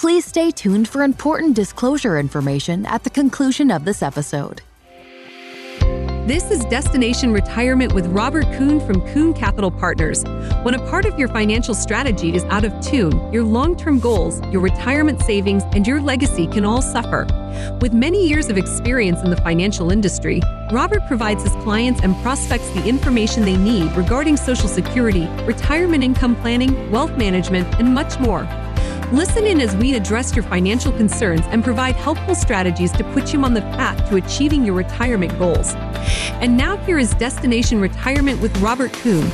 Please stay tuned for important disclosure information at the conclusion of this episode. This is Destination Retirement with Robert Kuhn from Kuhn Capital Partners. When a part of your financial strategy is out of tune, your long term goals, your retirement savings, and your legacy can all suffer. With many years of experience in the financial industry, Robert provides his clients and prospects the information they need regarding Social Security, retirement income planning, wealth management, and much more. Listen in as we address your financial concerns and provide helpful strategies to put you on the path to achieving your retirement goals. And now, here is Destination Retirement with Robert Kuhn.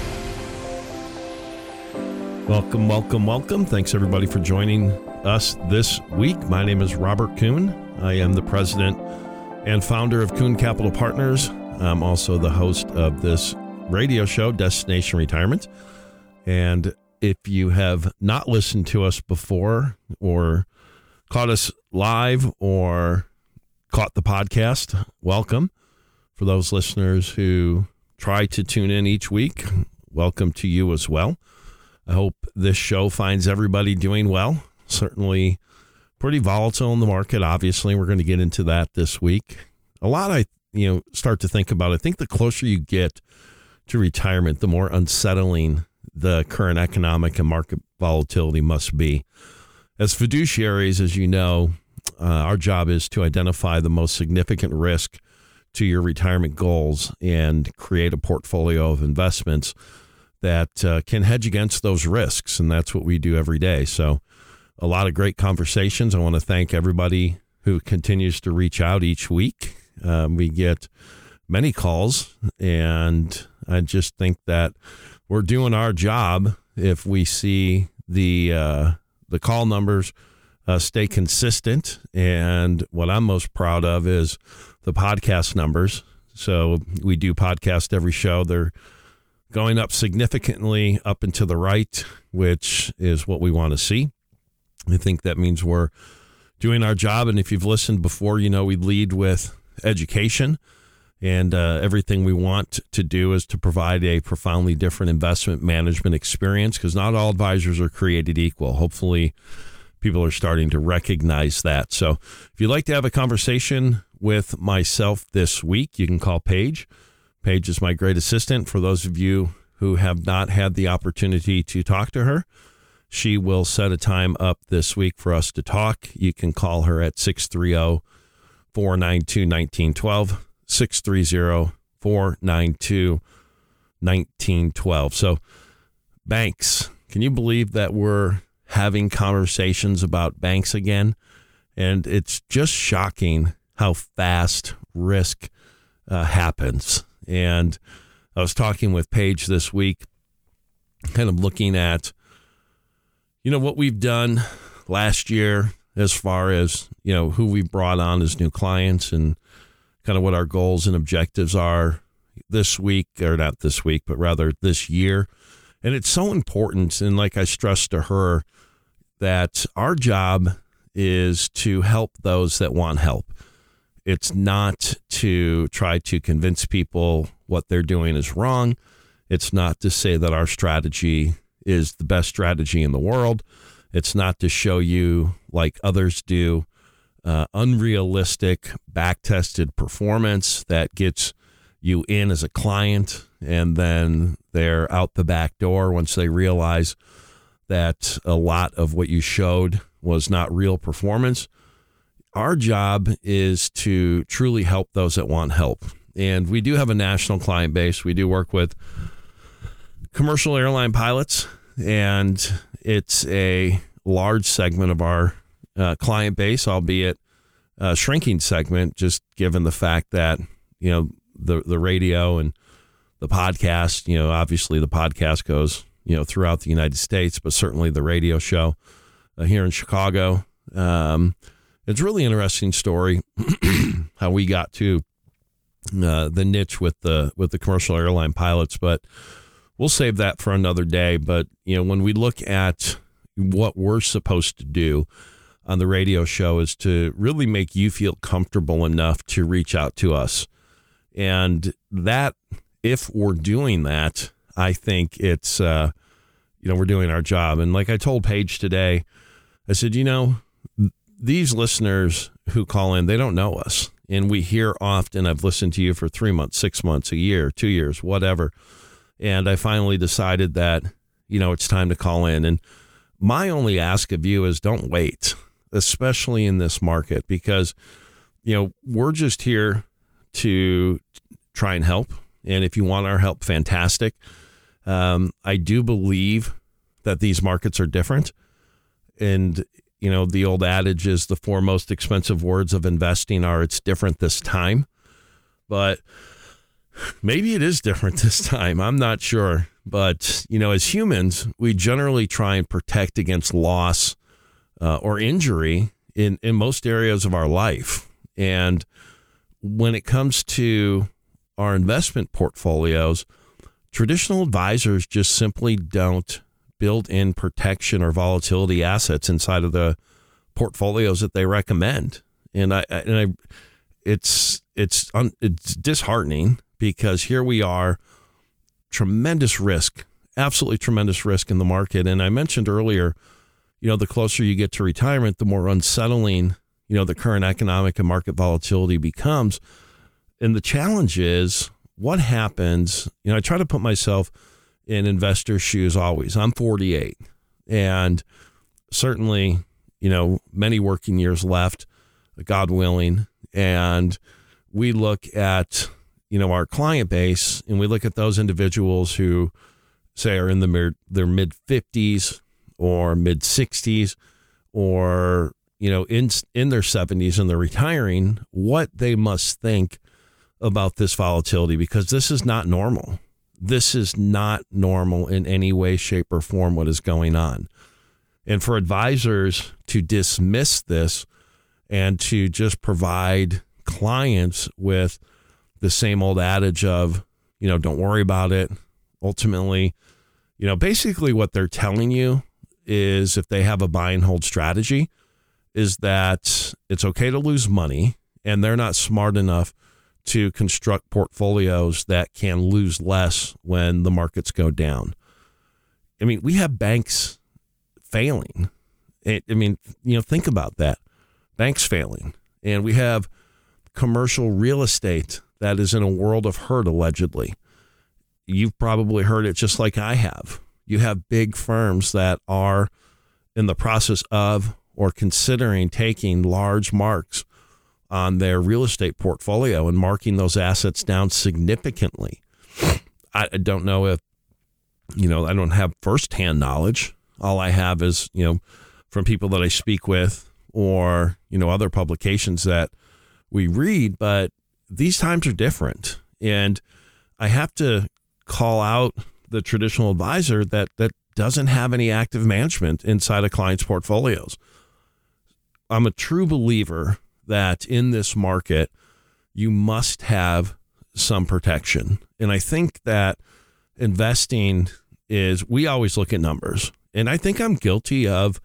Welcome, welcome, welcome. Thanks everybody for joining us this week. My name is Robert Kuhn. I am the president and founder of Kuhn Capital Partners. I'm also the host of this radio show, Destination Retirement. And if you have not listened to us before or caught us live or caught the podcast, welcome. For those listeners who try to tune in each week, welcome to you as well. I hope this show finds everybody doing well. Certainly pretty volatile in the market, obviously. We're going to get into that this week. A lot I you know start to think about. I think the closer you get to retirement, the more unsettling the current economic and market volatility must be. As fiduciaries, as you know, uh, our job is to identify the most significant risk to your retirement goals and create a portfolio of investments that uh, can hedge against those risks. And that's what we do every day. So, a lot of great conversations. I want to thank everybody who continues to reach out each week. Um, we get many calls, and I just think that we're doing our job if we see the uh, the call numbers uh, stay consistent. And what I'm most proud of is the podcast numbers. So we do podcast every show. They're going up significantly up and to the right, which is what we want to see. I think that means we're doing our job. And if you've listened before, you know we lead with education. And uh, everything we want to do is to provide a profoundly different investment management experience because not all advisors are created equal. Hopefully, people are starting to recognize that. So, if you'd like to have a conversation with myself this week, you can call Paige. Paige is my great assistant. For those of you who have not had the opportunity to talk to her, she will set a time up this week for us to talk. You can call her at 630 492 1912. 630 492 1912. So, banks, can you believe that we're having conversations about banks again? And it's just shocking how fast risk uh, happens. And I was talking with Paige this week, kind of looking at, you know, what we've done last year as far as, you know, who we brought on as new clients and kind of what our goals and objectives are this week, or not this week, but rather this year. And it's so important. And like I stressed to her, that our job is to help those that want help. It's not to try to convince people what they're doing is wrong. It's not to say that our strategy is the best strategy in the world. It's not to show you, like others do, uh, unrealistic, back tested performance that gets you in as a client and then they're out the back door once they realize that a lot of what you showed was not real performance. Our job is to truly help those that want help. And we do have a national client base. We do work with commercial airline pilots, and it's a large segment of our uh, client base, albeit a shrinking segment, just given the fact that you know the the radio and the podcast. You know, obviously the podcast goes you know throughout the United States, but certainly the radio show uh, here in Chicago. Um, it's really interesting story how we got to uh, the niche with the with the commercial airline pilots, but we'll save that for another day. But you know, when we look at what we're supposed to do on the radio show is to really make you feel comfortable enough to reach out to us. And that, if we're doing that, I think it's, uh, you know, we're doing our job. And like I told Paige today, I said, you know, these listeners who call in, they don't know us. And we hear often, I've listened to you for three months, six months, a year, two years, whatever. And I finally decided that, you know, it's time to call in. And my only ask of you is don't wait, especially in this market, because, you know, we're just here to try and help. And if you want our help, fantastic. Um, I do believe that these markets are different. And, you know, the old adage is the four most expensive words of investing are it's different this time. But maybe it is different this time. I'm not sure. But, you know, as humans, we generally try and protect against loss uh, or injury in, in most areas of our life. And when it comes to our investment portfolios, traditional advisors just simply don't build in protection or volatility assets inside of the portfolios that they recommend. And I and I it's it's un, it's disheartening because here we are tremendous risk, absolutely tremendous risk in the market and I mentioned earlier, you know, the closer you get to retirement, the more unsettling, you know, the current economic and market volatility becomes. And the challenge is what happens, you know, I try to put myself in investor shoes always. I'm 48 and certainly, you know, many working years left, God willing. And we look at, you know, our client base and we look at those individuals who say are in the their mid 50s or mid 60s or, you know, in, in their 70s and they're retiring, what they must think about this volatility because this is not normal this is not normal in any way, shape, or form what is going on. And for advisors to dismiss this and to just provide clients with the same old adage of, you know, don't worry about it. Ultimately, you know, basically what they're telling you is if they have a buy and hold strategy, is that it's okay to lose money and they're not smart enough to construct portfolios that can lose less when the markets go down. I mean, we have banks failing. I mean, you know, think about that. Banks failing. And we have commercial real estate that is in a world of hurt, allegedly. You've probably heard it just like I have. You have big firms that are in the process of or considering taking large marks on their real estate portfolio and marking those assets down significantly. I don't know if, you know, I don't have firsthand knowledge. All I have is, you know, from people that I speak with or, you know, other publications that we read, but these times are different. And I have to call out the traditional advisor that that doesn't have any active management inside a client's portfolios. I'm a true believer that in this market, you must have some protection. And I think that investing is, we always look at numbers. And I think I'm guilty of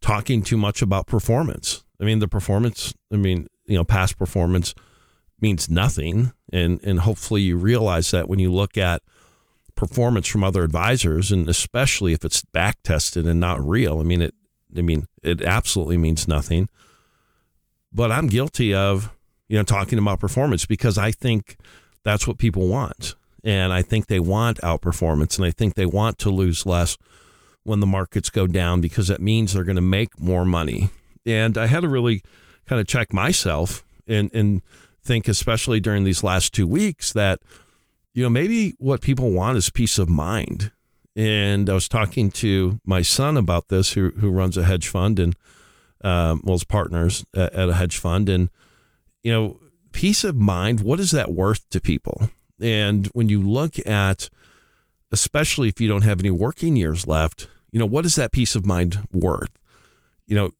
talking too much about performance. I mean, the performance, I mean, you know, past performance means nothing. And, and hopefully you realize that when you look at performance from other advisors, and especially if it's back tested and not real, I mean, it, I mean, it absolutely means nothing but I'm guilty of, you know, talking about performance because I think that's what people want. And I think they want outperformance and I think they want to lose less when the markets go down because that means they're going to make more money. And I had to really kind of check myself and, and think, especially during these last two weeks, that, you know, maybe what people want is peace of mind. And I was talking to my son about this, who, who runs a hedge fund, and um, well, as partners at, at a hedge fund. And, you know, peace of mind, what is that worth to people? And when you look at, especially if you don't have any working years left, you know, what is that peace of mind worth? You know,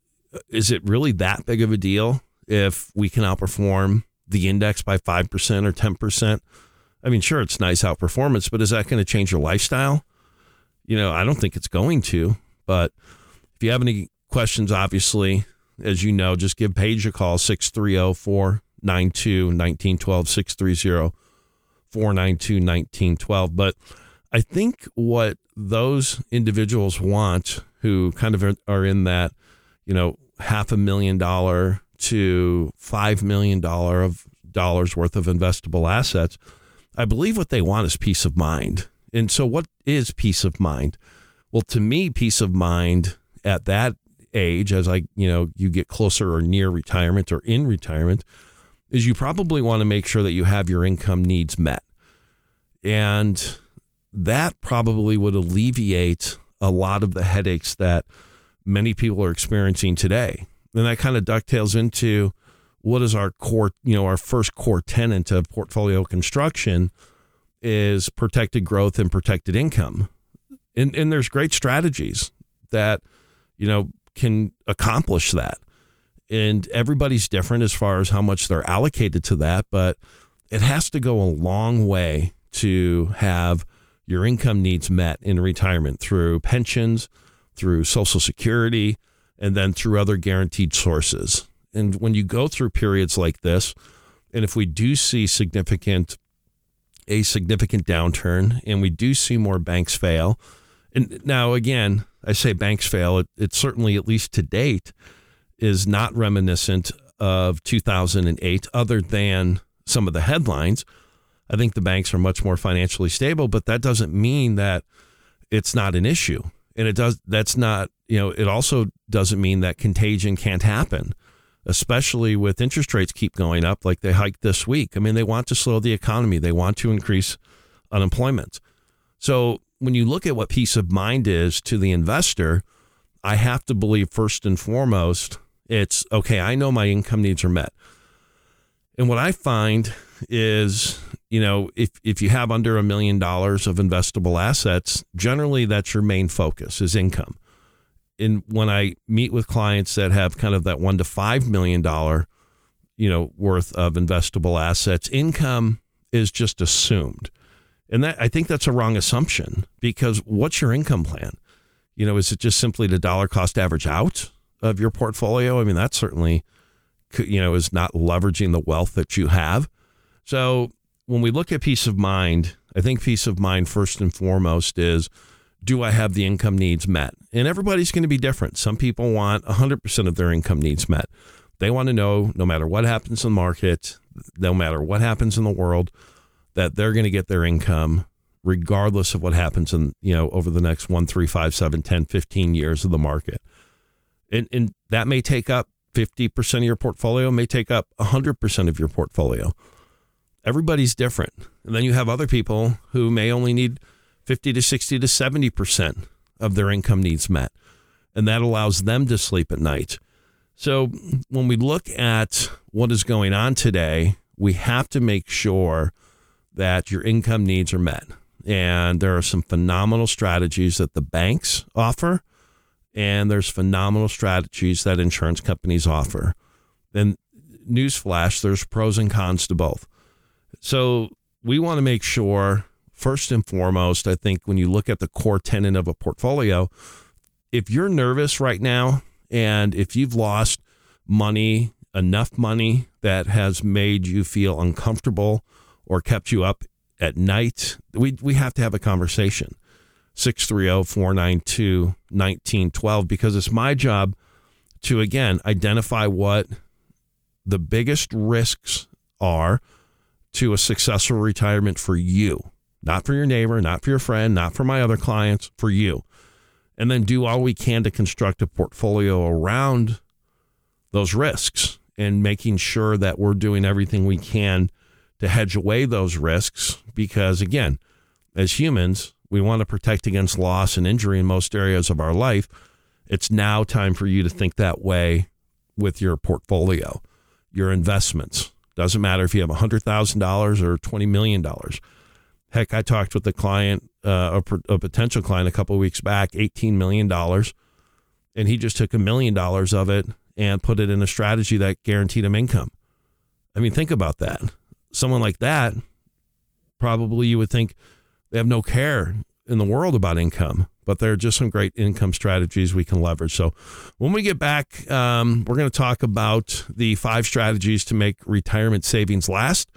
is it really that big of a deal if we can outperform the index by 5% or 10%? I mean, sure, it's nice outperformance, but is that going to change your lifestyle? You know, I don't think it's going to. But if you have any questions, obviously, as you know, just give Paige a call, 630 492 1912, 630 492 1912. But I think what those individuals want who kind of are in that, you know, half a million dollar to five million dollar of dollars worth of investable assets, I believe what they want is peace of mind. And so, what is peace of mind? Well, to me, peace of mind at that age, as I you know you get closer or near retirement or in retirement, is you probably want to make sure that you have your income needs met, and that probably would alleviate a lot of the headaches that many people are experiencing today. And that kind of ducktails into what is our core, you know, our first core tenant of portfolio construction is protected growth and protected income. And, and there's great strategies that, you know, can accomplish that. And everybody's different as far as how much they're allocated to that, but it has to go a long way to have your income needs met in retirement through pensions, through Social Security, and then through other guaranteed sources. And when you go through periods like this, and if we do see significant a significant downturn and we do see more banks fail, and now again, I say banks fail, it, it certainly at least to date is not reminiscent of 2008 other than some of the headlines I think the banks are much more financially stable, but that doesn't mean that it's not an issue. And it does that's not, you know, it also doesn't mean that contagion can't happen, especially with interest rates keep going up like they hiked this week. I mean, they want to slow the economy, they want to increase unemployment. So, when you look at what peace of mind is to the investor, I have to believe first and foremost, it's okay, I know my income needs are met. And what I find is you know, if if you have under a million dollars of investable assets, generally that's your main focus is income. And when I meet with clients that have kind of that one to five million dollar, you know, worth of investable assets, income is just assumed. And that I think that's a wrong assumption because what's your income plan? You know, is it just simply the dollar cost average out of your portfolio? I mean, that certainly, you know, is not leveraging the wealth that you have. So when we look at peace of mind, I think peace of mind first and foremost is do I have the income needs met? And everybody's going to be different. Some people want 100% of their income needs met. They want to know no matter what happens in the market, no matter what happens in the world, that they're going to get their income regardless of what happens in, you know, over the next one, three, five, seven, 10, 15 years of the market. And, and that may take up 50% of your portfolio, may take up 100% of your portfolio everybody's different. And then you have other people who may only need 50 to 60 to 70% of their income needs met. And that allows them to sleep at night. So when we look at what is going on today, we have to make sure that your income needs are met. And there are some phenomenal strategies that the banks offer, and there's phenomenal strategies that insurance companies offer. And newsflash, there's pros and cons to both. So we want to make sure, first and foremost, I think when you look at the core tenant of a portfolio, if you're nervous right now and if you've lost money, enough money that has made you feel uncomfortable or kept you up at night, we, we have to have a conversation. 630 492 1912 because it's my job to, again, identify what the biggest risks are to a successful retirement for you, not for your neighbor, not for your friend, not for my other clients, for you. And then do all we can to construct a portfolio around those risks and making sure that we're doing everything we can to hedge away those risks. Because again, as humans, we want to protect against loss and injury in most areas of our life. It's now time for you to think that way with your portfolio, your investments, doesn't matter if you have $100,000 or $20 million. Heck, I talked with a client, uh, a, a, potential client a couple weeks back, $18 million. And he just took a million dollars of it and put it in a strategy that guaranteed him income. I mean, think about that. Someone like that, probably you would think they have no care in the world about income but there are just some great income strategies we can leverage. So when we get back, um, we're going to talk about the five strategies to make retirement savings last.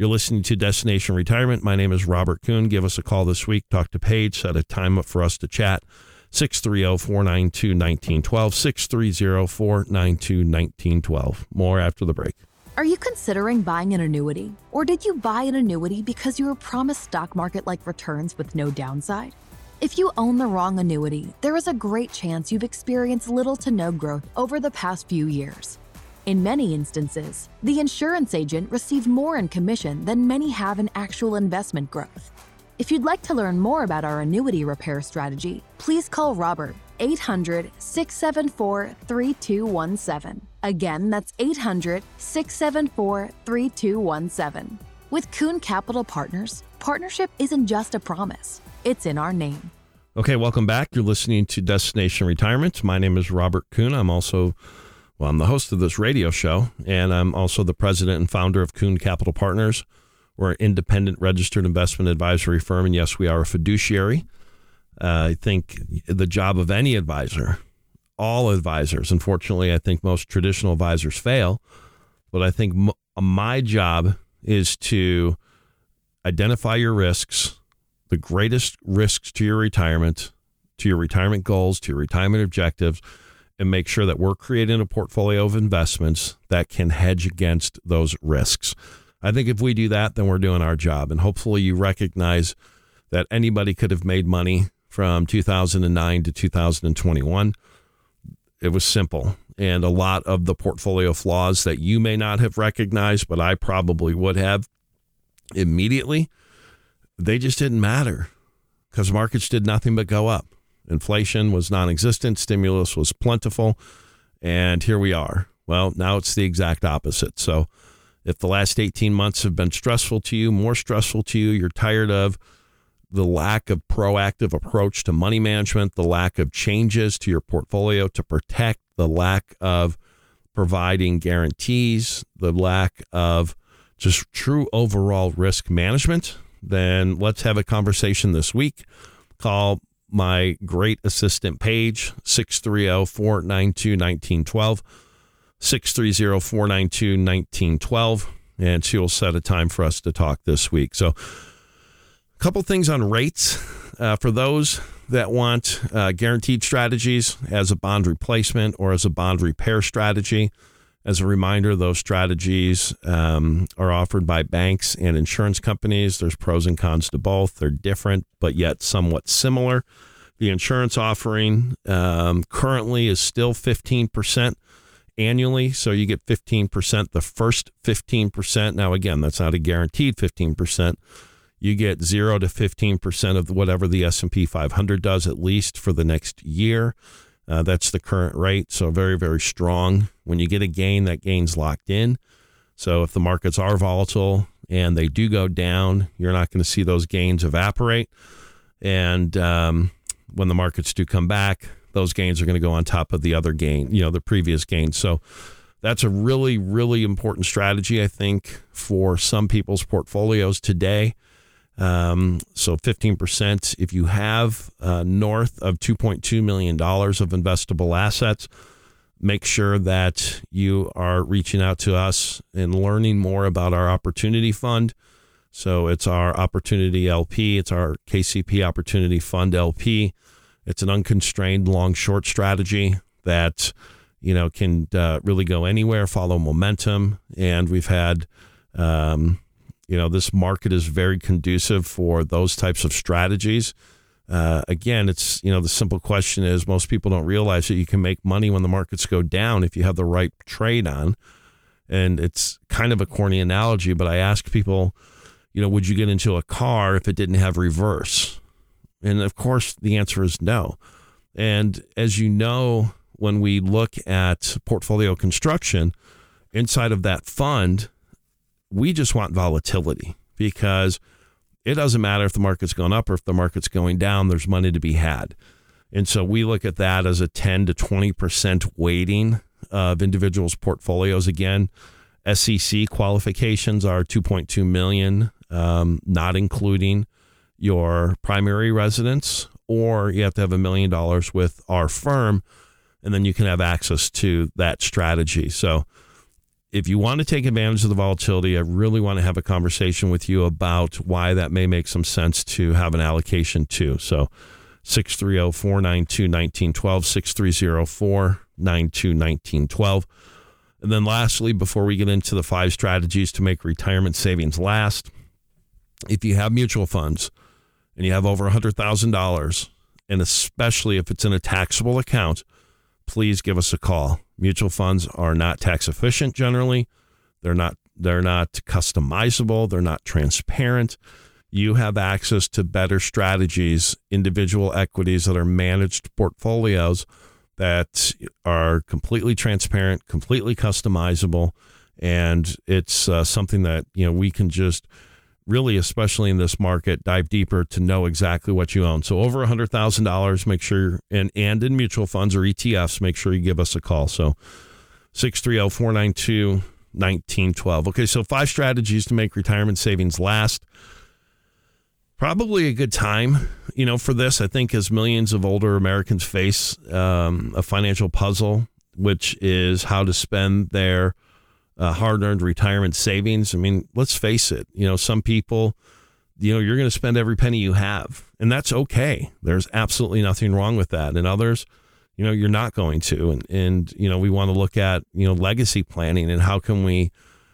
You're listening to Destination Retirement. My name is Robert Kuhn. Give us a call this week. Talk to Paige. Set a time up for us to chat. 630 492 1912. 630 492 1912. More after the break. Are you considering buying an annuity? Or did you buy an annuity because you were promised stock market like returns with no downside? If you own the wrong annuity, there is a great chance you've experienced little to no growth over the past few years. In many instances, the insurance agent received more in commission than many have in actual investment growth. If you'd like to learn more about our annuity repair strategy, please call Robert 800 674 3217. Again, that's 800 674 3217. With Kuhn Capital Partners, partnership isn't just a promise, it's in our name. Okay, welcome back. You're listening to Destination Retirement. My name is Robert Kuhn. I'm also well, I'm the host of this radio show, and I'm also the president and founder of Kuhn Capital Partners. We're an independent registered investment advisory firm, and yes, we are a fiduciary. Uh, I think the job of any advisor, all advisors, unfortunately, I think most traditional advisors fail, but I think m- my job is to identify your risks, the greatest risks to your retirement, to your retirement goals, to your retirement objectives, and make sure that we're creating a portfolio of investments that can hedge against those risks. I think if we do that, then we're doing our job. And hopefully, you recognize that anybody could have made money from 2009 to 2021. It was simple. And a lot of the portfolio flaws that you may not have recognized, but I probably would have immediately, they just didn't matter because markets did nothing but go up. Inflation was non existent, stimulus was plentiful, and here we are. Well, now it's the exact opposite. So, if the last 18 months have been stressful to you, more stressful to you, you're tired of the lack of proactive approach to money management, the lack of changes to your portfolio to protect, the lack of providing guarantees, the lack of just true overall risk management, then let's have a conversation this week. Call my great assistant Paige 630 492 1912. 630 492 1912. And she'll set a time for us to talk this week. So, a couple things on rates uh, for those that want uh, guaranteed strategies as a bond replacement or as a bond repair strategy. As a reminder, those strategies um, are offered by banks and insurance companies. There's pros and cons to both. They're different, but yet somewhat similar. The insurance offering um, currently is still 15% annually. So you get 15% the first 15%. Now, again, that's not a guaranteed 15%. You get 0 to 15% of whatever the S&P 500 does at least for the next year. Uh, that's the current rate. So very, very strong. When you get a gain, that gain's locked in. So if the markets are volatile and they do go down, you're not going to see those gains evaporate. And um, when the markets do come back, those gains are going to go on top of the other gain, you know, the previous gain. So that's a really, really important strategy, I think, for some people's portfolios today. Um, so 15%, if you have uh, north of $2.2 million of investable assets, make sure that you are reaching out to us and learning more about our opportunity fund. So it's our opportunity LP, it's our KCP opportunity fund LP. It's an unconstrained long short strategy that you know can uh, really go anywhere, follow momentum, and we've had. Um, you know, this market is very conducive for those types of strategies. Uh, again, it's, you know, the simple question is most people don't realize that you can make money when the markets go down if you have the right trade on. And it's kind of a corny analogy, but I ask people, you know, would you get into a car if it didn't have reverse? And of course, the answer is no. And as you know, when we look at portfolio construction inside of that fund, we just want volatility because it doesn't matter if the market's going up or if the market's going down, there's money to be had. And so we look at that as a 10 to 20% weighting of individuals' portfolios. Again, SEC qualifications are 2.2 million, um, not including your primary residence, or you have to have a million dollars with our firm, and then you can have access to that strategy. So, if you want to take advantage of the volatility, I really want to have a conversation with you about why that may make some sense to have an allocation to. So, 630 492 1912, 630 492 1912. And then lastly, before we get into the five strategies to make retirement savings last, if you have mutual funds and you have over $100,000, and especially if it's in a taxable account, please give us a call. Mutual funds are not tax efficient generally. They're not they're not customizable, they're not transparent. You have access to better strategies, individual equities that are managed portfolios that are completely transparent, completely customizable, and it's uh, something that you know we can just really, especially in this market, dive deeper to know exactly what you own. So over a hundred thousand dollars, make sure and and in mutual funds or ETFs, make sure you give us a call. So 630-492-1912. Okay, so five strategies to make retirement savings last. Probably a good time, you know, for this. I think as millions of older Americans face um, a financial puzzle, which is how to spend their uh, hard earned retirement savings. I mean, let's face it, you know, some people, you know, you're going to spend every penny you have, and that's okay. There's absolutely nothing wrong with that. And others, you know, you're not going to. And, and you know, we want to look at, you know, legacy planning and how can we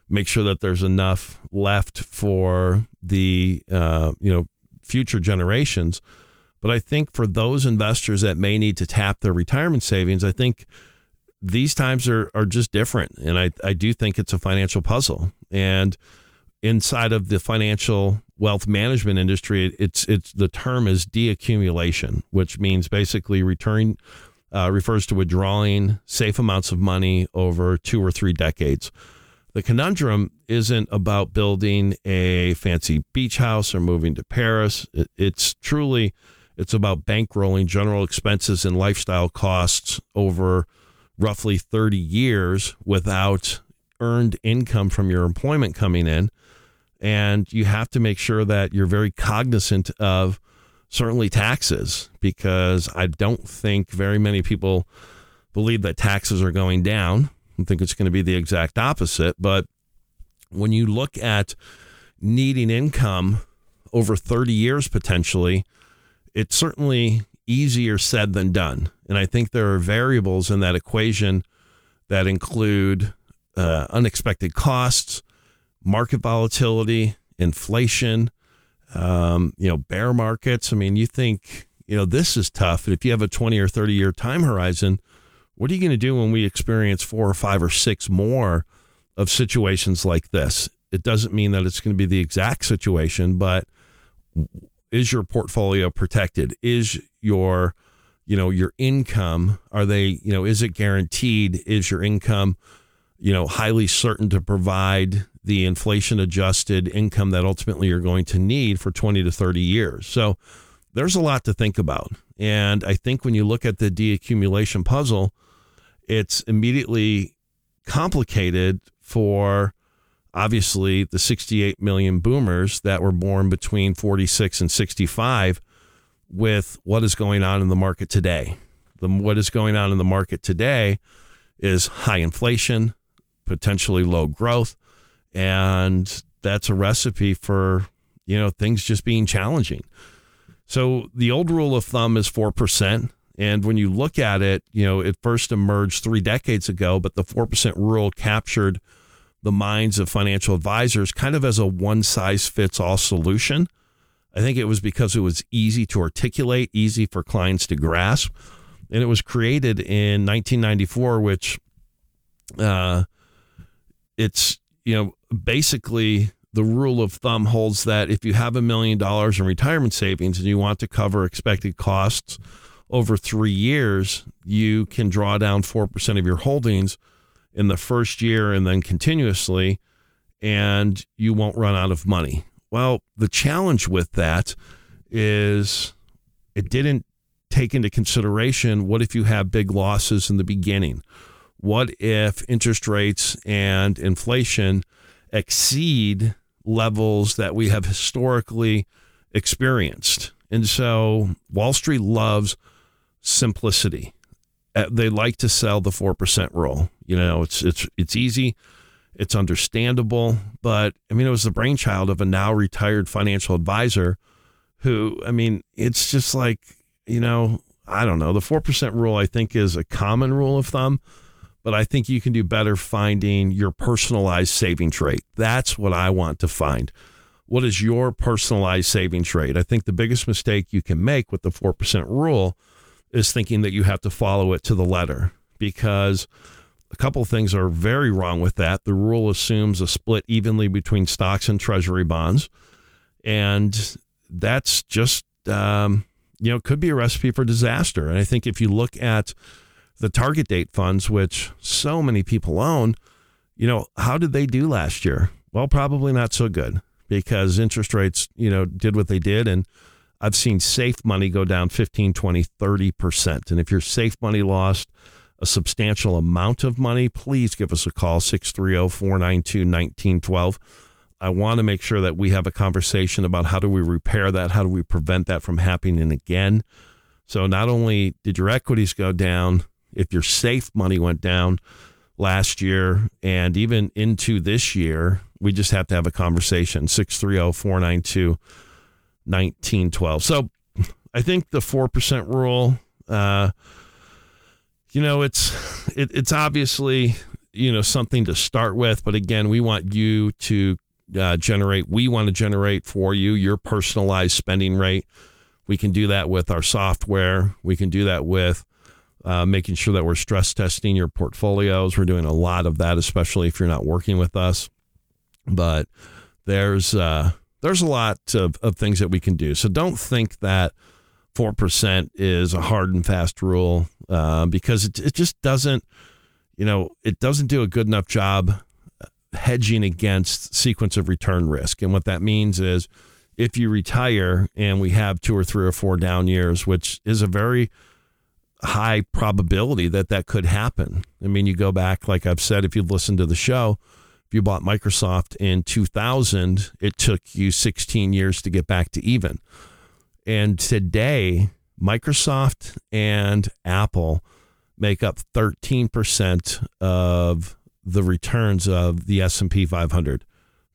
make sure that there's enough left for the, uh, you know, future generations. But I think for those investors that may need to tap their retirement savings, I think these times are, are just different. And I, I do think it's a financial puzzle. And inside of the financial wealth management industry, it's it's the term is deaccumulation, which means basically return uh, refers to withdrawing safe amounts of money over two or three decades. The conundrum isn't about building a fancy beach house or moving to Paris. It, it's truly it's about bankrolling general expenses and lifestyle costs over roughly 30 years without earned income from your employment coming in. And you have to make sure that you're very cognizant of certainly taxes because I don't think very many people believe that taxes are going down. I think it's going to be the exact opposite. But when you look at needing income over 30 years potentially, it certainly easier said than done. And I think there are variables in that equation that include uh, unexpected costs, market volatility, inflation, um, you know, bear markets. I mean, you think, you know, this is tough. If you have a 20 or 30 year time horizon, what are you going to do when we experience four or five or six more of situations like this? It doesn't mean that it's going to be the exact situation, but is your portfolio protected? Is your you know your income? Are they you know is it guaranteed? Is your income you know highly certain to provide the inflation adjusted income that ultimately you're going to need for 20 to 30 years? So there's a lot to think about. And i think when you look at the deaccumulation puzzle it's immediately complicated for obviously the 68 million boomers that were born between 46 and 65 with what is going on in the market today. The, what is going on in the market today is high inflation, potentially low growth, and that's a recipe for you know things just being challenging. So the old rule of thumb is four percent, and when you look at it, you know it first emerged three decades ago, but the four percent rule captured the minds of financial advisors kind of as a one size fits all solution I think it was because it was easy to articulate, easy for clients to grasp. And it was created in 1994, which uh, it's, you know, basically the rule of thumb holds that if you have a million dollars in retirement savings and you want to cover expected costs over three years, you can draw down 4% of your holdings in the first year and then continuously, and you won't run out of money. Well, the challenge with that is it didn't take into consideration what if you have big losses in the beginning? What if interest rates and inflation exceed levels that we have historically experienced? And so Wall Street loves simplicity. Uh, they like to sell the 4% rule. You know, it's it's it's easy it's understandable, but I mean, it was the brainchild of a now retired financial advisor who, I mean, it's just like, you know, I don't know. The 4% rule, I think, is a common rule of thumb, but I think you can do better finding your personalized savings rate. That's what I want to find. What is your personalized savings rate? I think the biggest mistake you can make with the 4% rule is thinking that you have to follow it to the letter because a couple things are very wrong with that. The rule assumes a split evenly between stocks and treasury bonds. And that's just, um, you know, could be a recipe for disaster. And I think if you look at the target date funds, which so many people own, you know, how did they do last year? Well, probably not so good because interest rates, you know, did what they did. And I've seen safe money go down 15, 20, 30%. And if your safe money lost a substantial amount of money, please give us a call, 630 492 1912. I want to make sure that we have a conversation about how do we repair that? How do we prevent that from happening again? So, not only did your equities go down, if your safe money went down last year and even into this year, we just have to have a conversation. 630 492 1912. So, I think the 4% rule, uh, you know, it's it, it's obviously you know something to start with, but again, we want you to uh, generate, we want to generate for you your personalized spending rate. We can do that with our software. We can do that with uh, making sure that we're stress testing your portfolios. We're doing a lot of that, especially if you're not working with us. But there's uh, there's a lot of, of things that we can do. So don't think that four percent is a hard and fast rule uh, because it, it just doesn't. You know, it doesn't do a good enough job hedging against sequence of return risk. And what that means is if you retire and we have two or three or four down years, which is a very high probability that that could happen. I mean, you go back, like I've said, if you've listened to the show, if you bought Microsoft in 2000, it took you 16 years to get back to even. And today, Microsoft and Apple make up 13% of the returns of the S&P 500.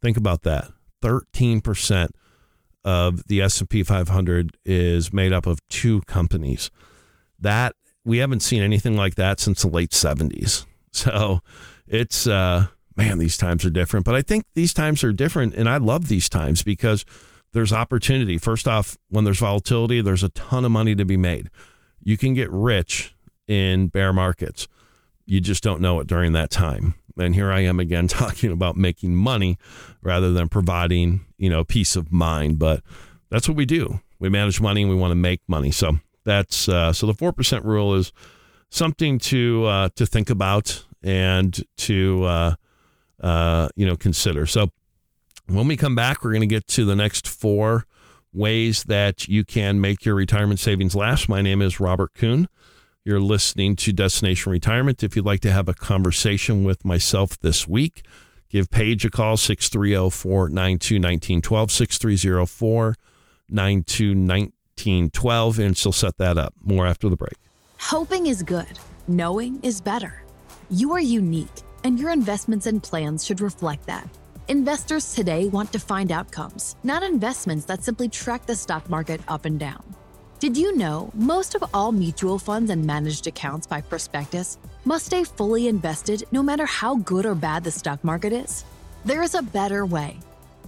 Think about that. 13% of the S&P 500 is made up of two companies. That we haven't seen anything like that since the late 70s. So it's uh man, these times are different, but I think these times are different and I love these times because there's opportunity. First off, when there's volatility, there's a ton of money to be made. You can get rich in bear markets. You just don't know it during that time. And here I am again talking about making money rather than providing, you know, peace of mind. But that's what we do. We manage money and we want to make money. So that's uh, so the four percent rule is something to uh, to think about and to uh, uh, you know consider. So when we come back, we're going to get to the next four ways that you can make your retirement savings last. My name is Robert Kuhn. You're listening to Destination Retirement. If you'd like to have a conversation with myself this week, give Paige a call, 630 492 1912, 630 492 1912, and she'll set that up. More after the break. Hoping is good, knowing is better. You are unique, and your investments and plans should reflect that. Investors today want defined outcomes, not investments that simply track the stock market up and down. Did you know most of all mutual funds and managed accounts by prospectus must stay fully invested no matter how good or bad the stock market is? There is a better way.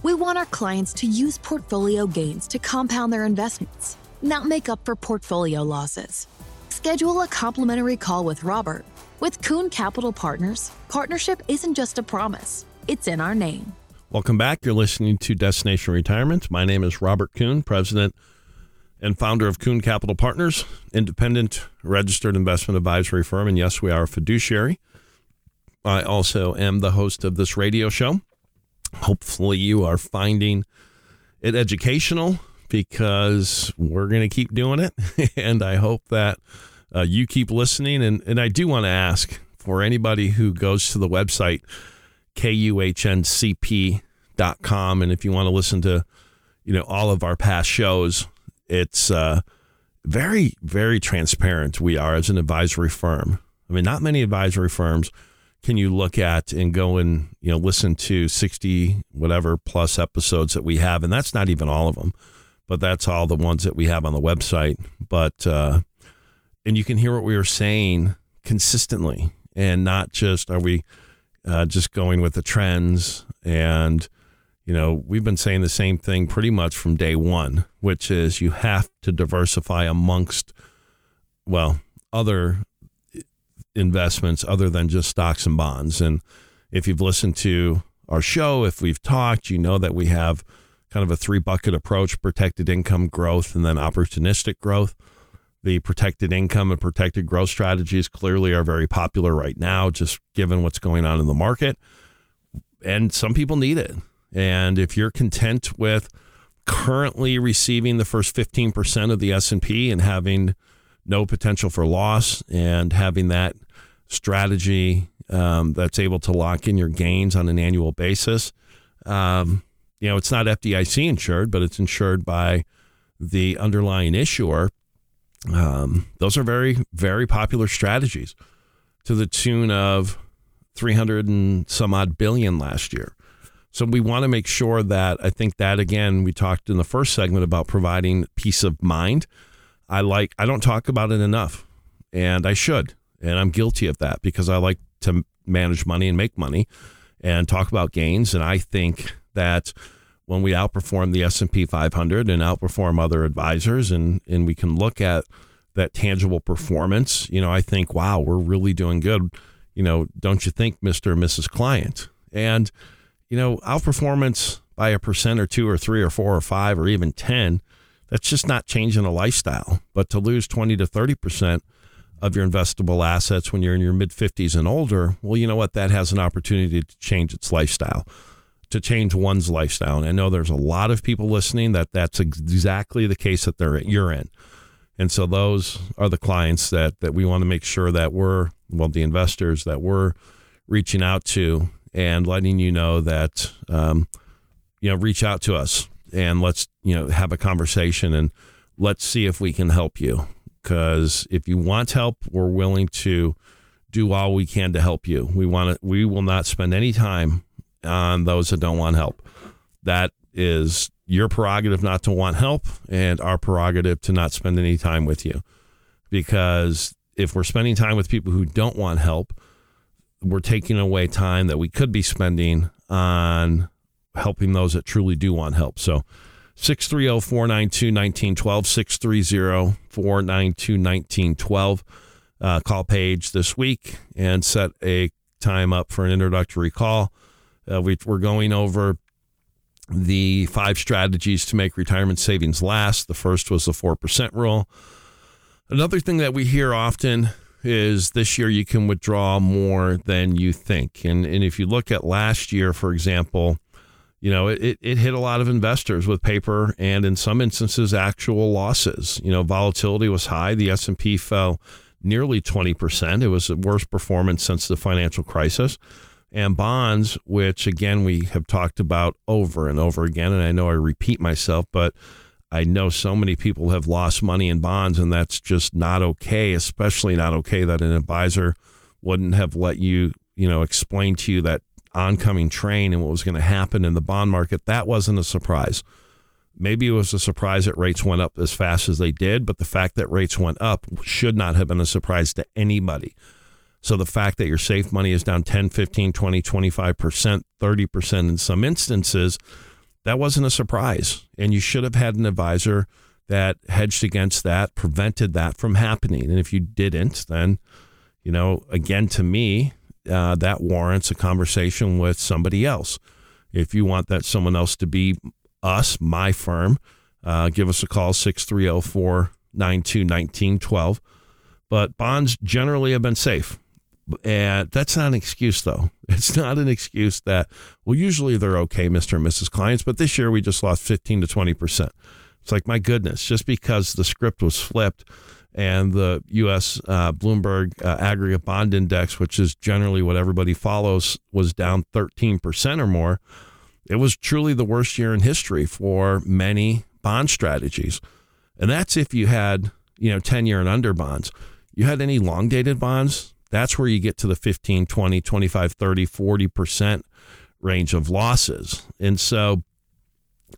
We want our clients to use portfolio gains to compound their investments, not make up for portfolio losses. Schedule a complimentary call with Robert. With Kuhn Capital Partners, partnership isn't just a promise, it's in our name. Welcome back. You're listening to Destination Retirement. My name is Robert Kuhn, President and founder of Kuhn Capital Partners, independent registered investment advisory firm. And yes, we are a fiduciary. I also am the host of this radio show. Hopefully, you are finding it educational because we're going to keep doing it. and I hope that uh, you keep listening. And, and I do want to ask for anybody who goes to the website, kuhncp.com, and if you want to listen to you know all of our past shows it's uh, very, very transparent. We are as an advisory firm. I mean, not many advisory firms can you look at and go and you know listen to 60 whatever plus episodes that we have and that's not even all of them but that's all the ones that we have on the website. But uh, and you can hear what we are saying consistently, and not just are we uh, just going with the trends. And you know, we've been saying the same thing pretty much from day one, which is you have to diversify amongst well other investments other than just stocks and bonds. And if you've listened to our show, if we've talked, you know that we have kind of a three bucket approach protected income growth and then opportunistic growth. The protected income and protected growth strategies clearly are very popular right now, just given what's going on in the market. And some people need it. And if you're content with currently receiving the first 15% of the S&P and having no potential for loss and having that strategy um, that's able to lock in your gains on an annual basis. Um, you know, it's not FDIC insured, but it's insured by the underlying issuer. Um, those are very, very popular strategies to the tune of 300 and some odd billion last year. So we want to make sure that I think that again, we talked in the first segment about providing peace of mind. I like, I don't talk about it enough, and I should. And I'm guilty of that because I like to manage money and make money and talk about gains. And I think that when we outperform the S&P 500 and outperform other advisors and, and we can look at that tangible performance, you know, I think, wow, we're really doing good. You know, don't you think, Mr. and Mrs. Client? And, you know, outperformance by a percent or two or three or four or five or even 10, that's just not changing a lifestyle. But to lose 20 to 30 percent of your investable assets when you're in your mid 50s and older, well, you know what? That has an opportunity to change its lifestyle, to change one's lifestyle. And I know there's a lot of people listening that that's exactly the case that they're you're in. And so those are the clients that that we want to make sure that we're well, the investors that we're reaching out to and letting you know that um, you know reach out to us and let's you know have a conversation and let's see if we can help you because if you want help, we're willing to do all we can to help you. We want to, we will not spend any time on those that don't want help. That is your prerogative not to want help and our prerogative to not spend any time with you. Because if we're spending time with people who don't want help, we're taking away time that we could be spending on helping those that truly do want help. So 630 492 1912, 630 492 1912. Uh, call Paige this week and set a time up for an introductory call. Uh, we, we're going over the five strategies to make retirement savings last. The first was the 4% rule. Another thing that we hear often is this year you can withdraw more than you think. And, and if you look at last year, for example, you know, it, it hit a lot of investors with paper and in some instances actual losses. You know, volatility was high. The S&P fell nearly 20%. It was the worst performance since the financial crisis. And bonds, which again we have talked about over and over again, and I know I repeat myself, but I know so many people have lost money in bonds, and that's just not okay, especially not okay that an advisor wouldn't have let you, you know, explain to you that oncoming train and what was going to happen in the bond market, that wasn't a surprise. Maybe it was a surprise that rates went up as fast as they did, but the fact that rates went up should not have been a surprise to anybody. So the fact that your safe money is down 10, 15, 20, 25%, 30% in some instances, that wasn't a surprise. And you should have had an advisor that hedged against that, prevented that from happening. And if you didn't, then, you know, again, to me, uh, that warrants a conversation with somebody else. If you want that someone else to be us, my firm, uh, give us a call 630 492 1912. But bonds generally have been safe. And that's not an excuse, though. It's not an excuse that, well, usually they're okay, Mr. and Mrs. Clients, but this year we just lost 15 to 20%. It's like, my goodness, just because the script was flipped and the U.S. Uh, Bloomberg uh, Aggregate Bond Index, which is generally what everybody follows, was down 13% or more. It was truly the worst year in history for many bond strategies. And that's if you had, you know, 10 year and under bonds. You had any long dated bonds, that's where you get to the 15, 20, 25, 30, 40% range of losses. And so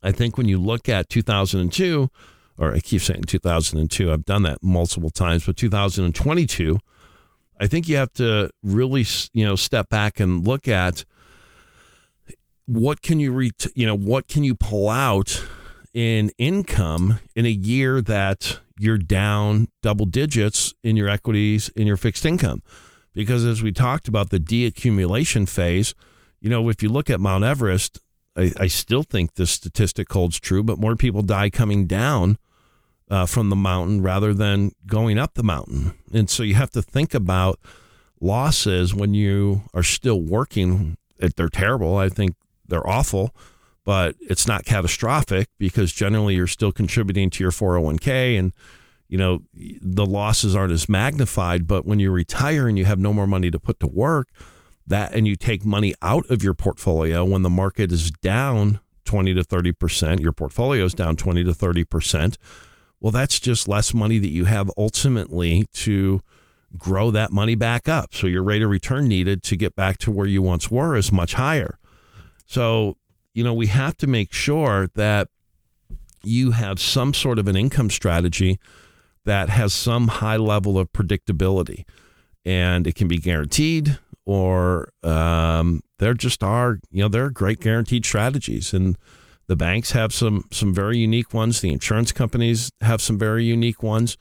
I think when you look at 2002, or I keep saying 2002, I've done that multiple times, but 2022, I think you have to really, you know, step back and look at what can you re- you know what can you pull out in income in a year that you're down double digits in your equities in your fixed income because as we talked about the deaccumulation phase you know if you look at mount everest i, I still think this statistic holds true but more people die coming down uh, from the mountain rather than going up the mountain. And so you have to think about losses when you are still working. They're terrible. I think they're awful, but it's not catastrophic because generally you're still contributing to your 401k and you know the losses aren't as magnified but when you retire and you have no more money to put to work that and you take money out of your portfolio when the market is down 20 to 30% your portfolio is down 20 to 30% well that's just less money that you have ultimately to grow that money back up. So your rate of return needed to get back to where you once were is much higher. So, you know, we have to make sure that you have some sort of an income strategy that has some high level of predictability. And it can be guaranteed, or um, there just are, you know, there are great guaranteed strategies. And the banks have some some very unique ones. The insurance companies have some very unique ones.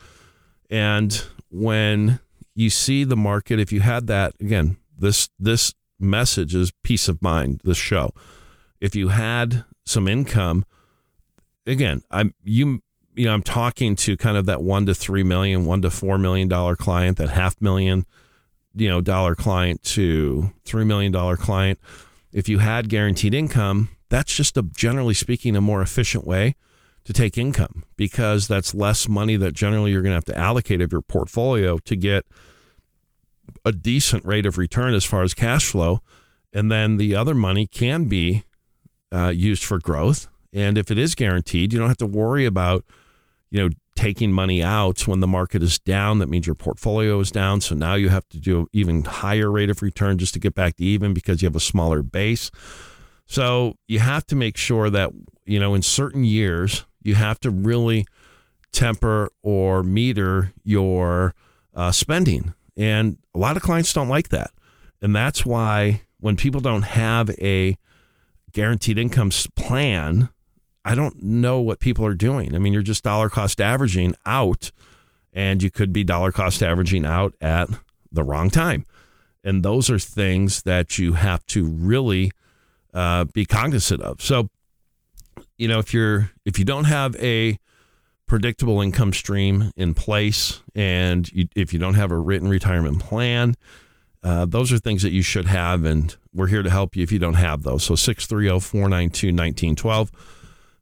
And when you see the market, if you had that again, this this message is peace of mind, this show. If you had some income, again, I'm you you know, I'm talking to kind of that one to three million, one to four million dollar client, that half million, you know, dollar client to three million dollar client. If you had guaranteed income, that's just a generally speaking a more efficient way to take income because that's less money that generally you're going to have to allocate of your portfolio to get a decent rate of return as far as cash flow. And then the other money can be uh, used for growth. And if it is guaranteed, you don't have to worry about, you know, taking money out when the market is down. That means your portfolio is down. So now you have to do an even higher rate of return just to get back to even because you have a smaller base. So you have to make sure that, you know, in certain years, you have to really temper or meter your uh, spending. And a lot of clients don't like that. And that's why when people don't have a guaranteed income plan, I don't know what people are doing. I mean, you're just dollar cost averaging out, and you could be dollar cost averaging out at the wrong time. And those are things that you have to really uh, be cognizant of. So, you know, if you're if you don't have a predictable income stream in place, and you, if you don't have a written retirement plan, uh, those are things that you should have, and we're here to help you if you don't have those. So 630 492 1912,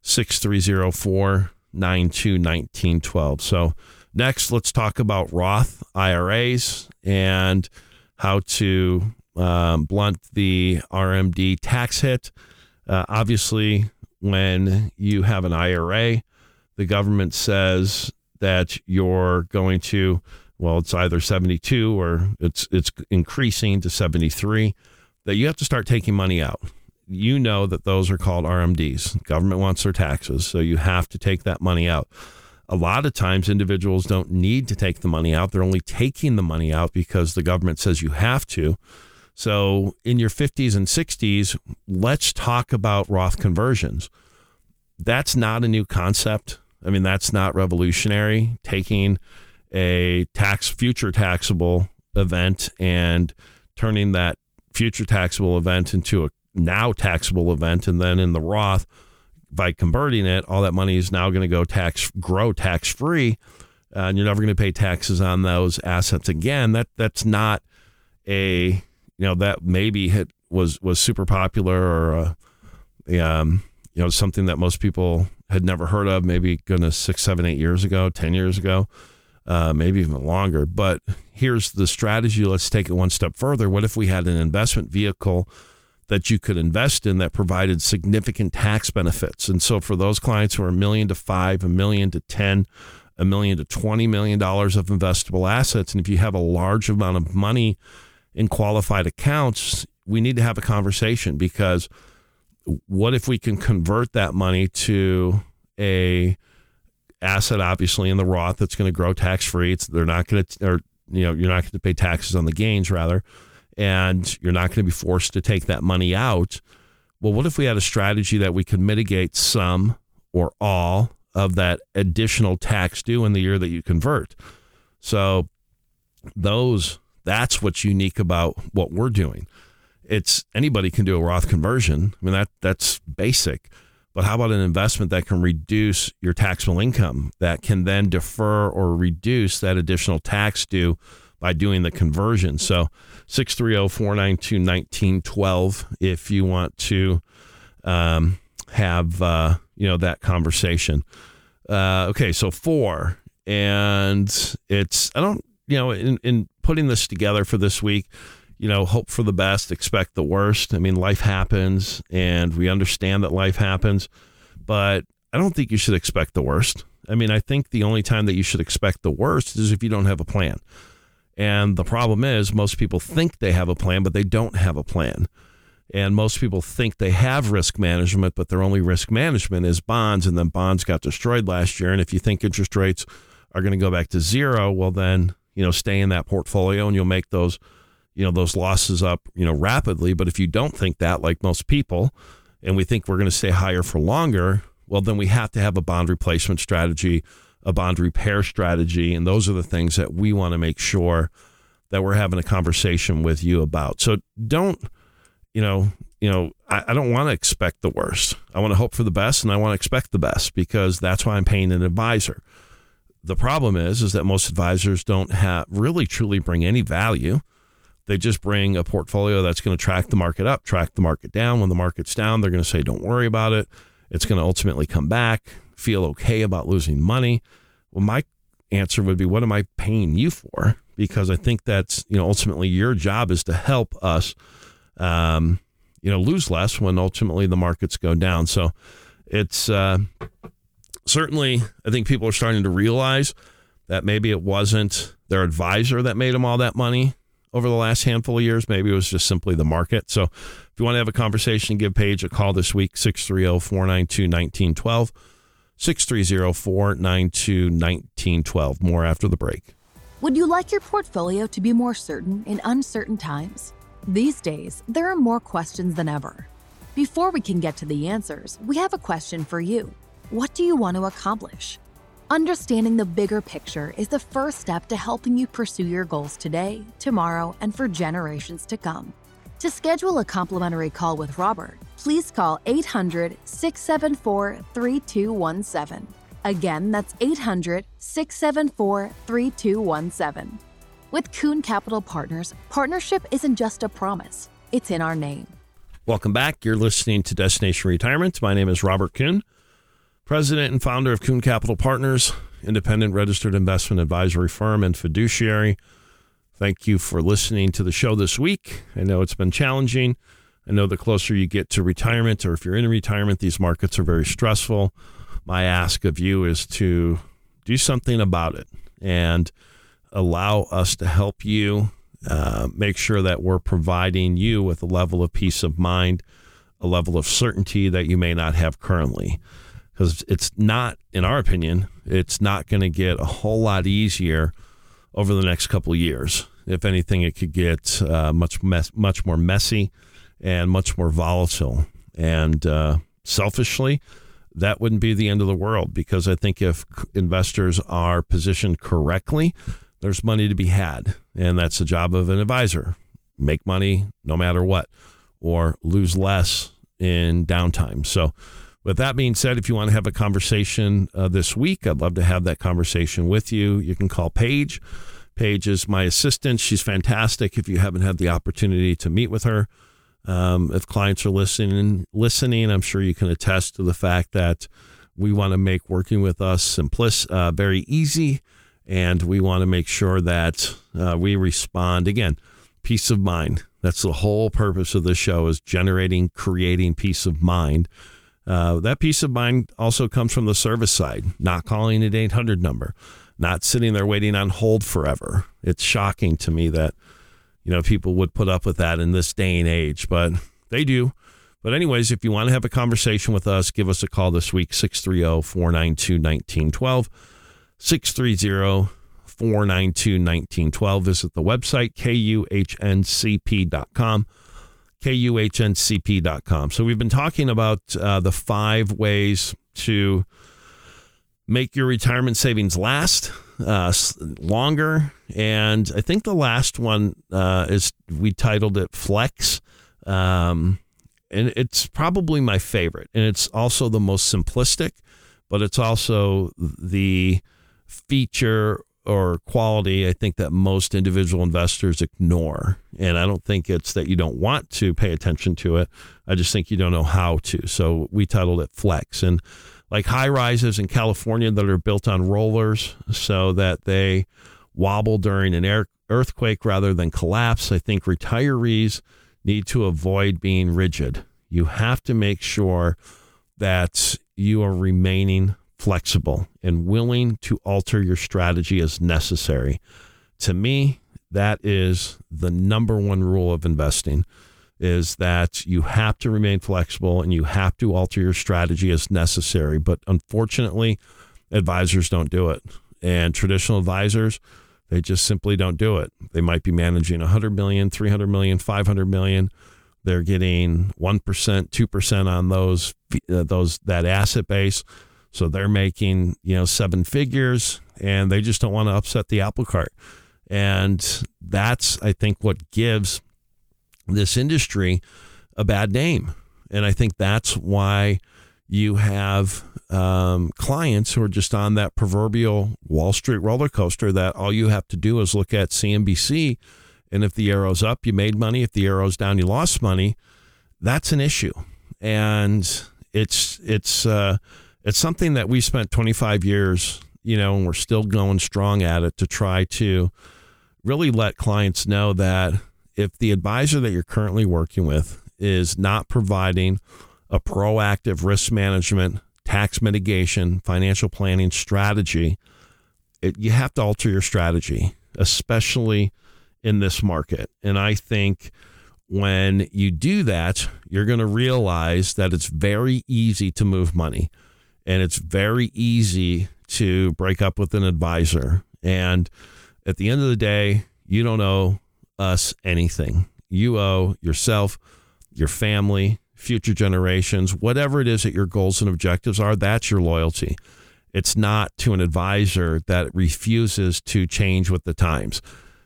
630 492 1912. So, next, let's talk about Roth IRAs and how to um, blunt the RMD tax hit. Uh, obviously, when you have an IRA, the government says that you're going to well it's either 72 or it's it's increasing to 73 that you have to start taking money out you know that those are called RMDs government wants their taxes so you have to take that money out. A lot of times individuals don't need to take the money out. They're only taking the money out because the government says you have to. So in your 50s and 60s let's talk about Roth conversions. That's not a new concept. I mean, that's not revolutionary. Taking a tax future taxable event and turning that future taxable event into a now taxable event, and then in the Roth by converting it, all that money is now going to go tax grow tax free, uh, and you're never going to pay taxes on those assets again. That that's not a you know that maybe hit was was super popular or a, um, you know something that most people had never heard of, maybe goodness, six, seven, eight years ago, 10 years ago, uh, maybe even longer. But here's the strategy. Let's take it one step further. What if we had an investment vehicle that you could invest in that provided significant tax benefits? And so for those clients who are a million to five, a million to 10, a million to $20 million of investable assets, and if you have a large amount of money in qualified accounts, we need to have a conversation because what if we can convert that money to a asset, obviously in the Roth that's going to grow tax free. It's they're not going to, or you know, you're not going to pay taxes on the gains rather, and you're not going to be forced to take that money out. Well, what if we had a strategy that we could mitigate some or all of that additional tax due in the year that you convert? So those that's what's unique about what we're doing. It's anybody can do a Roth conversion. I mean that that's basic. But how about an investment that can reduce your taxable income that can then defer or reduce that additional tax due by doing the conversion? So 630 492 1912 if you want to um, have uh, you know that conversation. Uh, okay, so four, and it's I don't you know in, in putting this together for this week you know, hope for the best, expect the worst. I mean, life happens and we understand that life happens, but I don't think you should expect the worst. I mean, I think the only time that you should expect the worst is if you don't have a plan. And the problem is, most people think they have a plan, but they don't have a plan. And most people think they have risk management, but their only risk management is bonds. And then bonds got destroyed last year. And if you think interest rates are going to go back to zero, well, then, you know, stay in that portfolio and you'll make those you know those losses up you know rapidly but if you don't think that like most people and we think we're going to stay higher for longer well then we have to have a bond replacement strategy a bond repair strategy and those are the things that we want to make sure that we're having a conversation with you about. So don't you know you know I, I don't want to expect the worst. I want to hope for the best and i want to expect the best because that's why i'm paying an advisor. The problem is is that most advisors don't have really truly bring any value. They just bring a portfolio that's going to track the market up, track the market down. When the market's down, they're going to say, don't worry about it. It's going to ultimately come back, feel okay about losing money. Well, my answer would be, what am I paying you for? Because I think that's, you know, ultimately your job is to help us, um, you know, lose less when ultimately the markets go down. So it's uh, certainly, I think people are starting to realize that maybe it wasn't their advisor that made them all that money over the last handful of years. Maybe it was just simply the market. So if you want to have a conversation, give Paige a call this week, 630 492 1912. 630 492 1912. More after the break. Would you like your portfolio to be more certain in uncertain times? These days, there are more questions than ever. Before we can get to the answers, we have a question for you. What do you want to accomplish? Understanding the bigger picture is the first step to helping you pursue your goals today, tomorrow, and for generations to come. To schedule a complimentary call with Robert, please call 800 674 3217. Again, that's 800 674 3217. With Kuhn Capital Partners, partnership isn't just a promise, it's in our name. Welcome back. You're listening to Destination Retirement. My name is Robert Kuhn president and founder of Kuhn Capital Partners, independent registered investment advisory firm and fiduciary. Thank you for listening to the show this week. I know it's been challenging. I know the closer you get to retirement, or if you're in retirement, these markets are very stressful. My ask of you is to do something about it and allow us to help you uh, make sure that we're providing you with a level of peace of mind, a level of certainty that you may not have currently because it's not, in our opinion, it's not going to get a whole lot easier over the next couple years. If anything, it could get uh, much mess, much more messy and much more volatile. And uh, selfishly, that wouldn't be the end of the world because I think if investors are positioned correctly, there's money to be had, and that's the job of an advisor: make money no matter what, or lose less in downtime. So with that being said, if you want to have a conversation uh, this week, I'd love to have that conversation with you. You can call Paige. Paige is my assistant. She's fantastic. If you haven't had the opportunity to meet with her, um, if clients are listening, listening, I'm sure you can attest to the fact that we want to make working with us uh, very easy, and we want to make sure that uh, we respond again. Peace of mind. That's the whole purpose of the show is generating, creating peace of mind uh, that peace of mind also comes from the service side, not calling an 800 number, not sitting there waiting on hold forever. It's shocking to me that, you know, people would put up with that in this day and age, but they do But, anyways, if you want to have a conversation with us, give us a call this week 630 492 1912. 630 492 1912. Visit the website, kuhncp.com. kuhncp.com. So, we've been talking about uh, the five ways to make your retirement savings last uh, longer. And I think the last one uh, is we titled it Flex. Um, and it's probably my favorite. And it's also the most simplistic, but it's also the feature or quality I think that most individual investors ignore. And I don't think it's that you don't want to pay attention to it. I just think you don't know how to. So we titled it Flex. And like high rises in California that are built on rollers so that they wobble during an air, earthquake rather than collapse. I think retirees need to avoid being rigid. You have to make sure that you are remaining flexible and willing to alter your strategy as necessary. To me, that is the number one rule of investing is that you have to remain flexible and you have to alter your strategy as necessary. But unfortunately, advisors don't do it. And traditional advisors, they just simply don't do it. They might be managing 100 million, 300 million, 500 million. They're getting 1%, 2% on those uh, those that asset base. So they're making, you know, seven figures and they just don't want to upset the apple cart. And that's I think what gives this industry a bad name. And I think that's why you have um, clients who are just on that proverbial Wall Street roller coaster that all you have to do is look at CNBC. And if the arrow's up, you made money. If the arrow's down, you lost money. That's an issue. And it's, it's, uh, it's something that we spent 25 years, you know, and we're still going strong at it to try to really let clients know that if the advisor that you're currently working with is not providing a proactive risk management, tax mitigation, financial planning strategy, it, you have to alter your strategy, especially in this market. And I think when you do that, you're going to realize that it's very easy to move money and it's very easy to break up with an advisor. And at the end of the day, you don't owe us anything. You owe yourself, your family, future generations, whatever it is that your goals and objectives are, that's your loyalty. It's not to an advisor that refuses to change with the times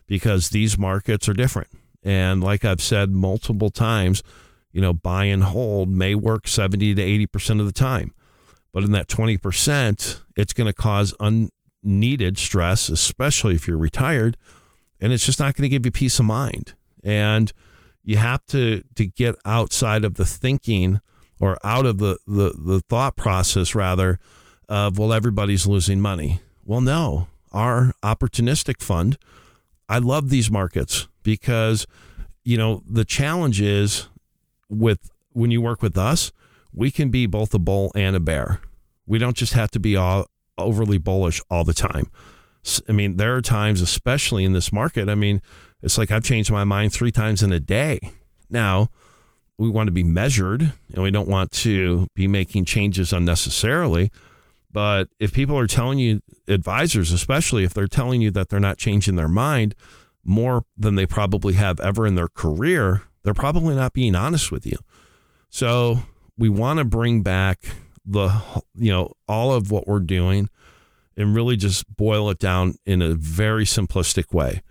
because these markets are different. And like I've said multiple times, you know, buy and hold may work 70 to 80% of the time. But in that 20%, it's going to cause unneeded stress, especially if you're retired and it's just not going to give you peace of mind. And you have to to get outside of the thinking or out of the the, the thought process rather of well everybody's losing money. Well, no, our opportunistic fund. I love these markets because you know the challenge is with when you work with us, we can be both a bull and a bear. We don't just have to be all overly bullish all the time. I mean, there are times, especially in this market, I mean, it's like I've changed my mind three times in a day. Now, we want to be measured and we don't want to be making changes unnecessarily. But if people are telling you, advisors, especially if they're telling you that they're not changing their mind more than they probably have ever in their career, they're probably not being honest with you. So we want to bring back the, you know, all of what we're doing and really just boil it down in a very simplistic way.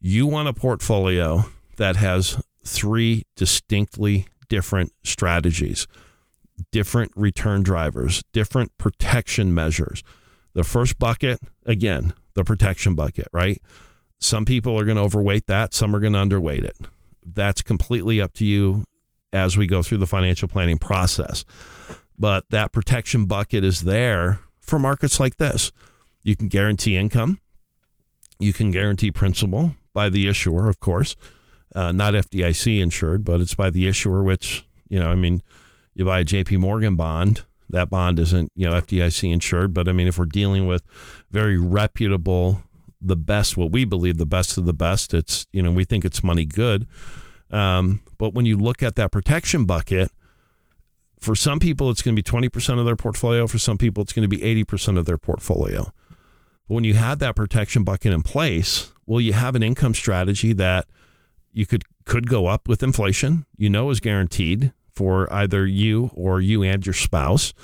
You want a portfolio that has three distinctly different strategies, different return drivers, different protection measures. The first bucket, again, the protection bucket, right? Some people are going to overweight that, some are going to underweight it. That's completely up to you as we go through the financial planning process. But that protection bucket is there for markets like this. You can guarantee income, you can guarantee principal by the issuer, of course, uh, not FDIC insured, but it's by the issuer, which, you know, I mean, you buy a JP Morgan bond, that bond isn't, you know, FDIC insured. But I mean, if we're dealing with very reputable, the best, what we believe the best of the best, it's, you know, we think it's money good. Um, but when you look at that protection bucket, for some people, it's going to be 20% of their portfolio. For some people, it's going to be 80% of their portfolio. But when you have that protection bucket in place, well, you have an income strategy that you could could go up with inflation. You know is guaranteed for either you or you and your spouse,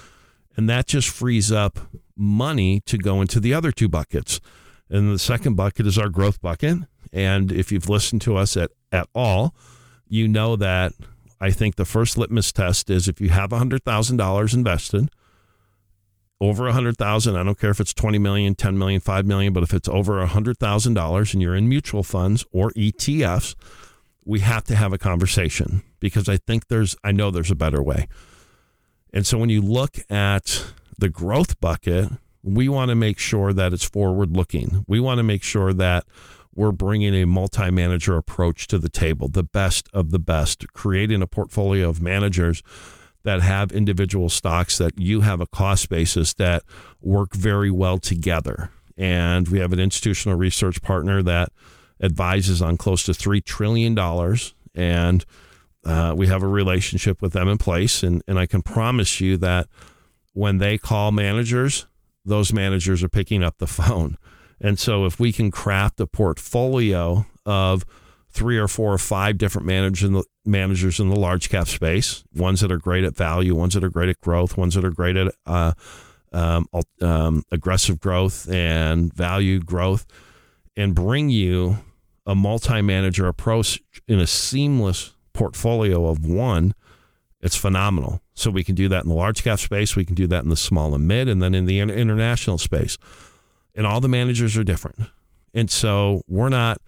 and that just frees up money to go into the other two buckets. And the second bucket is our growth bucket. And if you've listened to us at, at all, you know that I think the first litmus test is if you have $100,000 invested, over 100,000, I don't care if it's 20 million, 10 million, 5 million, but if it's over $100,000 and you're in mutual funds or ETFs, we have to have a conversation because I think there's I know there's a better way. And so when you look at the growth bucket, we want to make sure that it's forward looking. We want to make sure that we're bringing a multi manager approach to the table, the best of the best, creating a portfolio of managers that have individual stocks that you have a cost basis that work very well together. And we have an institutional research partner that advises on close to $3 trillion. And uh, we have a relationship with them in place. And, and I can promise you that when they call managers, those managers are picking up the phone. And so if we can craft a portfolio of three or four or five different managers in the, managers in the large cap space, ones that are great at value, ones that are great at growth, ones that are great at uh, um, um, aggressive growth and value growth, and bring you a multi manager approach in a seamless portfolio of one, it's phenomenal. So we can do that in the large cap space, we can do that in the small and mid, and then in the international space. And all the managers are different. And so we're not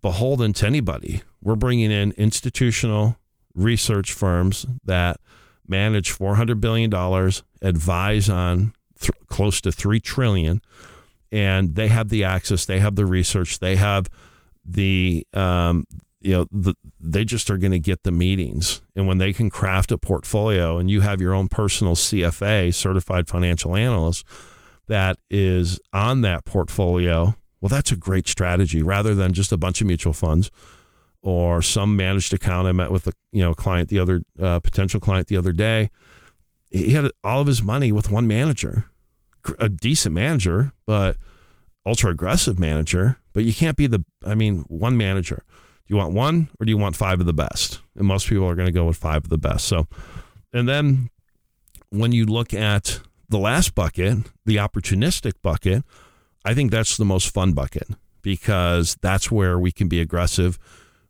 beholden to anybody. We're bringing in institutional research firms that manage $400 billion, advise on th- close to 3 trillion, and they have the access, they have the research, they have the um, you know the, they just are going to get the meetings and when they can craft a portfolio and you have your own personal cfa certified financial analyst that is on that portfolio well that's a great strategy rather than just a bunch of mutual funds or some managed account i met with a you know client the other uh, potential client the other day he had all of his money with one manager a decent manager but ultra aggressive manager, but you can't be the, I mean, one manager. Do you want one or do you want five of the best? And most people are going to go with five of the best. So, and then when you look at the last bucket, the opportunistic bucket, I think that's the most fun bucket because that's where we can be aggressive.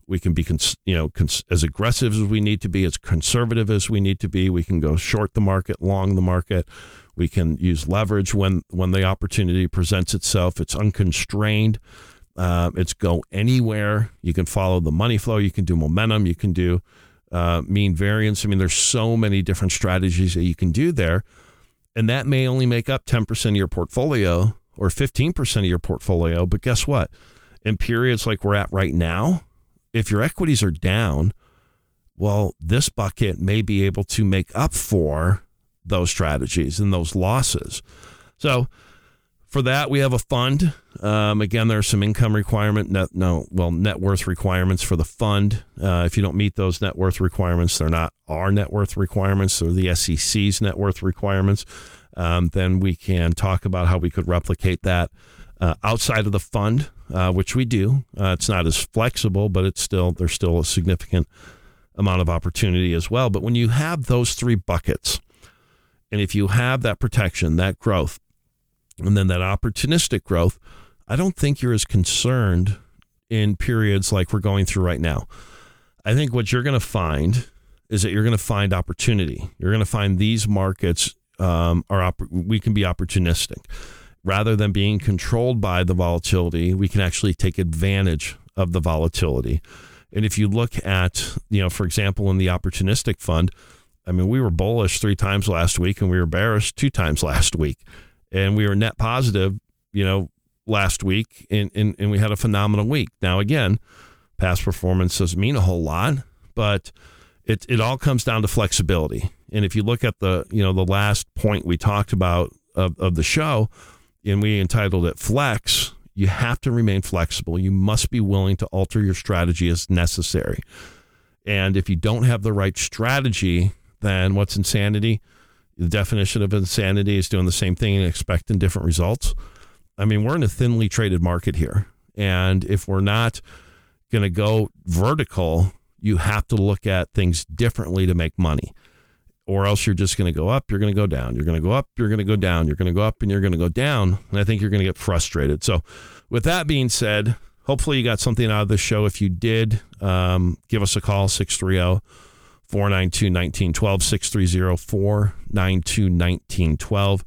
We can be, you know, as aggressive as we need to be, as conservative as we need to be. We can go short the market, long the market. We can use leverage when when the opportunity presents itself. It's unconstrained. Uh, it's go anywhere. You can follow the money flow. You can do momentum. You can do uh, mean variance. I mean, there's so many different strategies that you can do there, and that may only make up 10% of your portfolio or 15% of your portfolio. But guess what? In periods like we're at right now, if your equities are down, well, this bucket may be able to make up for those strategies and those losses. So for that, we have a fund. Um, again, there are some income requirement, net, no, well, net worth requirements for the fund. Uh, if you don't meet those net worth requirements, they're not our net worth requirements; they're the SEC's net worth requirements. Um, then we can talk about how we could replicate that uh, outside of the fund, uh, which we do. Uh, it's not as flexible, but it's still there's still a significant amount of opportunity as well. But when you have those three buckets, and if you have that protection, that growth, and then that opportunistic growth, I don't think you're as concerned in periods like we're going through right now. I think what you're going to find is that you're going to find opportunity. You're going to find these markets um, are op- we can be opportunistic rather than being controlled by the volatility. We can actually take advantage of the volatility. And if you look at, you know, for example, in the opportunistic fund, I mean, we were bullish three times last week and we were bearish two times last week. And we were net positive, you know, last week and, and, and we had a phenomenal week. Now, again, past performance doesn't mean a whole lot, but it, it all comes down to flexibility. And if you look at the, you know, the last point we talked about of, of the show, and we entitled it Flex, you have to remain flexible. You must be willing to alter your strategy as necessary. And if you don't have the right strategy, then what's insanity? The definition of insanity is doing the same thing and expecting different results. I mean, we're in a thinly traded market here. And if we're not going to go vertical, you have to look at things differently to make money. Or else you're just going to go up, you're going to go down. You're going to go up, you're going to go down. You're going to go up and you're going to go down. And I think you're going to get frustrated. So, with that being said, hopefully you got something out of this show. If you did, um, give us a call 630 492 1912, 630 492 1912.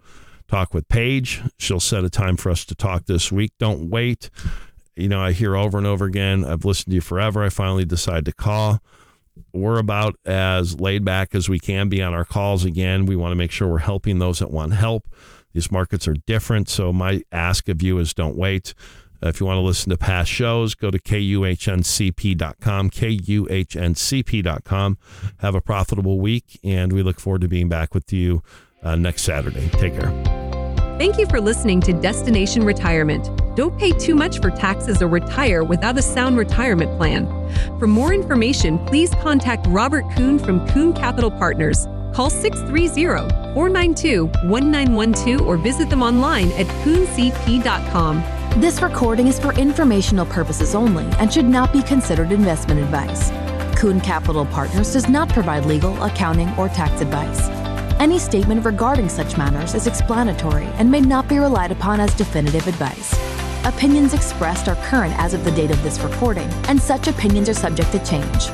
Talk with Paige. She'll set a time for us to talk this week. Don't wait. You know, I hear over and over again, I've listened to you forever. I finally decide to call. We're about as laid back as we can be on our calls again. We want to make sure we're helping those that want help. These markets are different. So, my ask of you is don't wait. If you want to listen to past shows, go to kuhncp.com, kuhncp.com. Have a profitable week, and we look forward to being back with you uh, next Saturday. Take care. Thank you for listening to Destination Retirement. Don't pay too much for taxes or retire without a sound retirement plan. For more information, please contact Robert Kuhn from Kuhn Capital Partners. Call 630 492 1912 or visit them online at kuhncp.com. This recording is for informational purposes only and should not be considered investment advice. Kuhn Capital Partners does not provide legal, accounting, or tax advice. Any statement regarding such matters is explanatory and may not be relied upon as definitive advice. Opinions expressed are current as of the date of this recording, and such opinions are subject to change.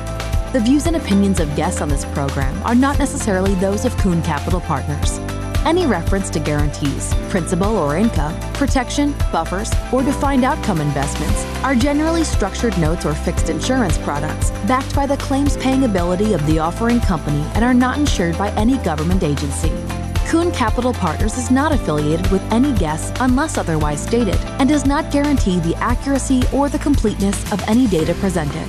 The views and opinions of guests on this program are not necessarily those of Kuhn Capital Partners. Any reference to guarantees, principal or income, protection, buffers, or defined outcome investments are generally structured notes or fixed insurance products backed by the claims paying ability of the offering company and are not insured by any government agency. Kuhn Capital Partners is not affiliated with any guests unless otherwise stated and does not guarantee the accuracy or the completeness of any data presented.